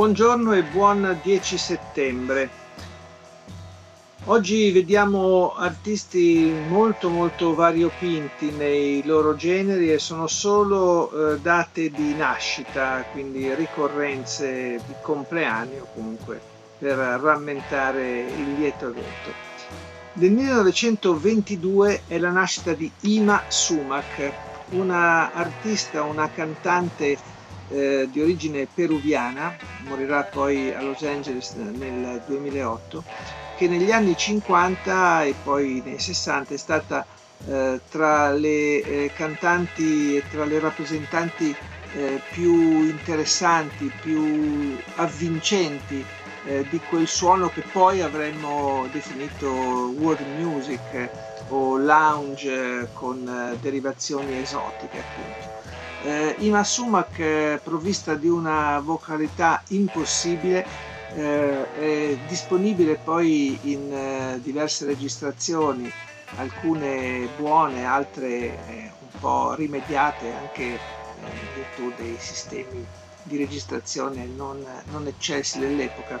Buongiorno e buon 10 settembre. Oggi vediamo artisti molto molto variopinti nei loro generi e sono solo eh, date di nascita, quindi ricorrenze di compleanni o comunque per rammentare il lieto evento. Nel 1922 è la nascita di Ima Sumac, una artista, una cantante eh, di origine peruviana, morirà poi a Los Angeles nel 2008, che negli anni 50 e poi nei 60 è stata eh, tra le eh, cantanti e tra le rappresentanti eh, più interessanti, più avvincenti eh, di quel suono che poi avremmo definito world music o lounge con derivazioni esotiche appunto. Eh, Ima Sumac è provvista di una vocalità impossibile, eh, è disponibile poi in eh, diverse registrazioni, alcune buone, altre eh, un po' rimediate anche eh, in virtù dei sistemi di registrazione non, non eccessi dell'epoca.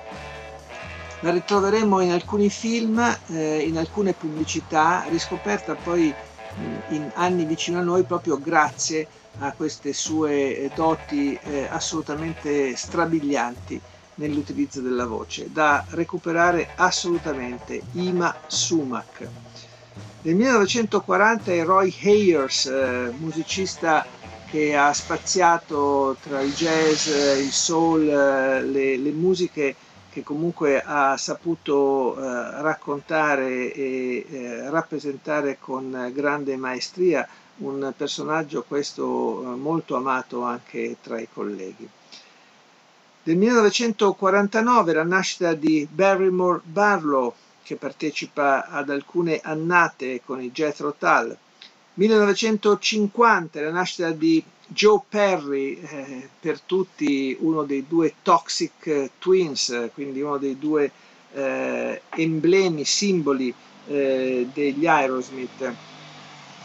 La ritroveremo in alcuni film, eh, in alcune pubblicità, riscoperta poi in anni vicino a noi proprio grazie a queste sue eh, doti eh, assolutamente strabilianti nell'utilizzo della voce, da recuperare assolutamente Ima Sumac. Nel 1940 è Roy Hayers, eh, musicista che ha spaziato tra il jazz, il soul, le, le musiche che comunque ha saputo eh, raccontare e eh, rappresentare con grande maestria un personaggio questo eh, molto amato anche tra i colleghi. Nel 1949 la nascita di Barrymore Barlow che partecipa ad alcune annate con i Jethro Tull. 1950 la nascita di Joe Perry, eh, per tutti uno dei due Toxic Twins, quindi uno dei due eh, emblemi, simboli eh, degli Aerosmith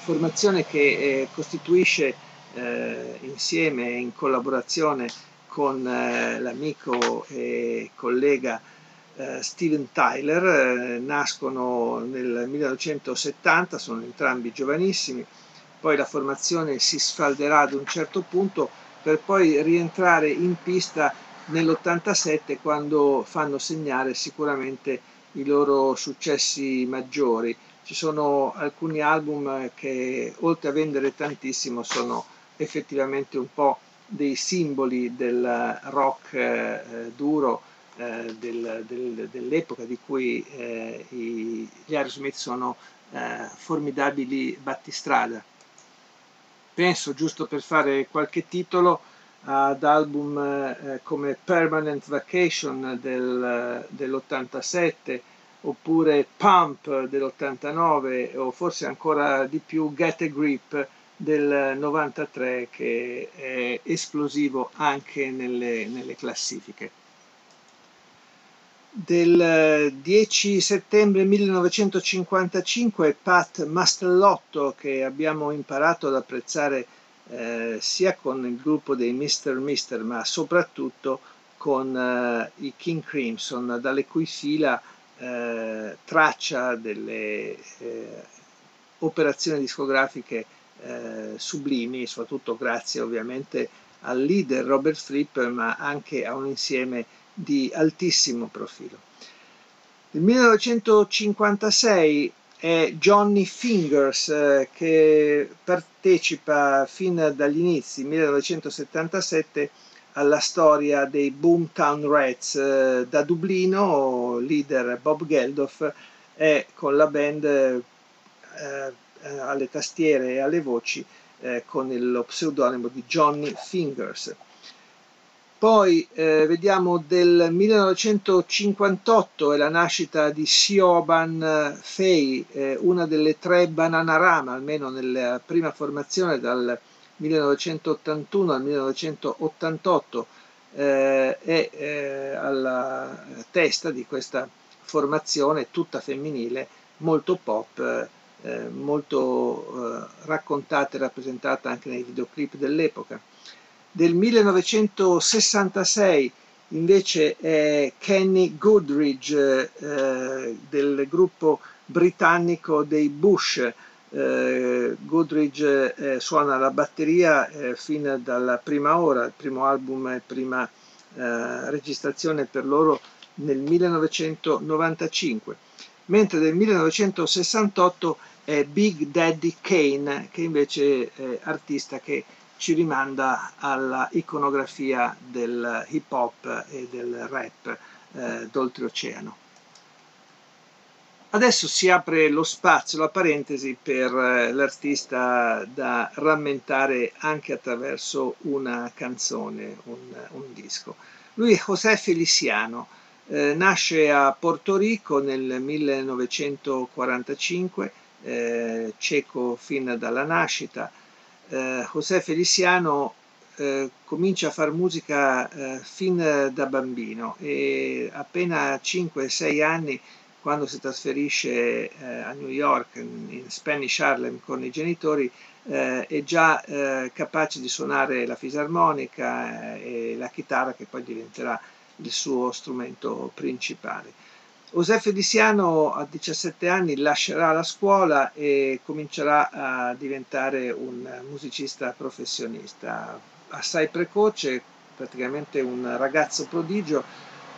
formazione che eh, costituisce eh, insieme in collaborazione con eh, l'amico e collega eh, Steven Tyler, eh, nascono nel 1970, sono entrambi giovanissimi, poi la formazione si sfalderà ad un certo punto per poi rientrare in pista nell'87 quando fanno segnare sicuramente i loro successi maggiori ci sono alcuni album che oltre a vendere tantissimo sono effettivamente un po' dei simboli del rock eh, duro eh, del, del, dell'epoca di cui eh, i, gli Aerosmith sono eh, formidabili battistrada. Penso, giusto per fare qualche titolo, ad album eh, come Permanent Vacation del, dell'87, oppure Pump dell'89 o forse ancora di più Get a Grip del 93 che è esplosivo anche nelle, nelle classifiche. Del 10 settembre 1955 Pat Mastellotto che abbiamo imparato ad apprezzare eh, sia con il gruppo dei Mr. Mister ma soprattutto con eh, i King Crimson dalle cui fila eh, traccia delle eh, operazioni discografiche eh, sublimi, soprattutto grazie ovviamente al leader Robert Fripp, ma anche a un insieme di altissimo profilo. Nel 1956 è Johnny Fingers eh, che partecipa fin dagli inizi, 1977, alla storia dei Boomtown Rats eh, da Dublino, leader Bob Geldof e con la band eh, alle tastiere e alle voci eh, con lo pseudonimo di Johnny Fingers. Poi eh, vediamo del 1958 è la nascita di Siobhan Fay, eh, una delle tre Bananarama, almeno nella prima formazione dal 1981 al 1988, eh, è eh, alla testa di questa formazione tutta femminile, molto pop, eh, molto eh, raccontata e rappresentata anche nei videoclip dell'epoca. Del 1966 invece è Kenny Goodridge eh, del gruppo britannico dei Bush. Eh, Goodridge eh, suona la batteria eh, fin dalla prima ora, il primo album e prima registrazione per loro nel 1995, mentre nel 1968 è Big Daddy Kane, che invece è artista che ci rimanda alla iconografia del hip hop e del rap eh, d'oltreoceano. Adesso si apre lo spazio, la parentesi per eh, l'artista da rammentare anche attraverso una canzone, un, un disco. Lui è José Feliciano, eh, nasce a Porto Rico nel 1945, eh, cieco fin dalla nascita. Eh, José Feliciano eh, comincia a fare musica eh, fin da bambino e appena 5-6 anni quando si trasferisce eh, a New York in, in, Spanish Harlem con i genitori eh, è già eh, capace di suonare la fisarmonica e la chitarra che poi diventerà il suo strumento principale. José Feliciano a 17 anni lascerà la scuola e comincerà a diventare un musicista professionista. Assai precoce, praticamente un ragazzo prodigio.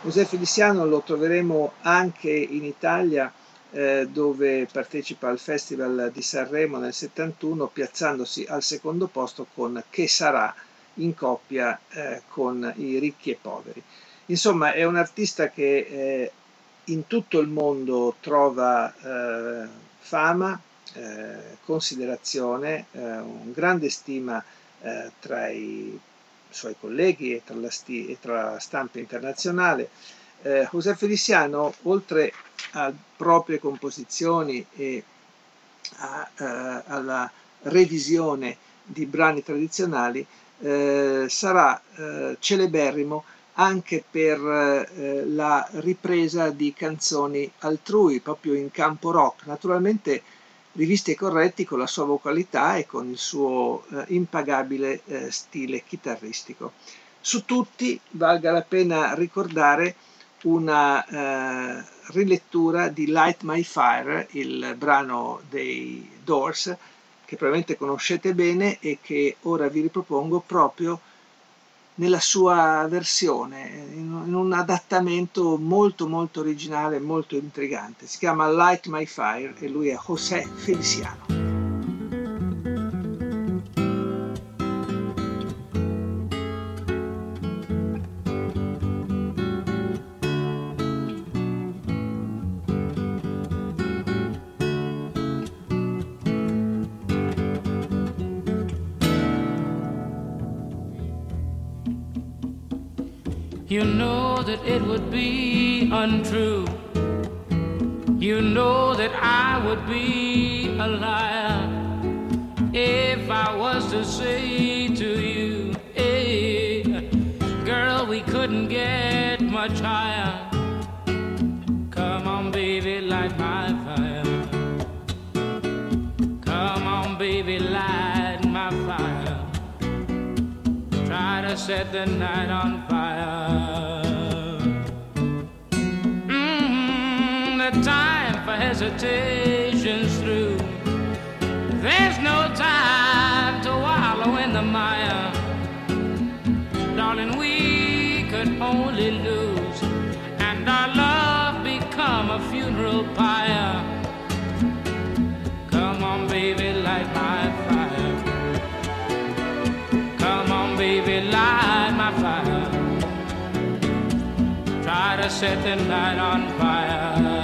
José Feliciano lo troveremo anche in Italia eh, dove partecipa al Festival di Sanremo nel 71 piazzandosi al secondo posto con Che sarà in coppia eh, con i ricchi e poveri. Insomma, è un artista che eh, in tutto il mondo trova eh, fama, eh, considerazione, eh, un grande stima eh, tra i suoi colleghi e tra la, sti- e tra la stampa internazionale. Eh, José Feliciano, oltre a proprie composizioni e a, alla revisione di brani tradizionali, sarà celeberrimo anche per eh, la ripresa di canzoni altrui, proprio in campo rock, naturalmente rivisti e corretti con la sua vocalità e con il suo eh, impagabile eh, stile chitarristico. Su tutti valga la pena ricordare una eh, rilettura di Light My Fire, il brano dei Doors, che probabilmente conoscete bene e che ora vi ripropongo proprio nella sua versione, in, un adattamento molto molto originale, molto intrigante. Si chiama Light My Fire e lui è José Feliciano. You know that it would be untrue. You know that I would be a liar if I was to say to you, hey, girl, we couldn't get much higher. Set the night on fire. Mm, the time for hesitations through. There's no time to wallow in the mire. Darling, we could only lose, baby, light my fire. Try to set the night on fire.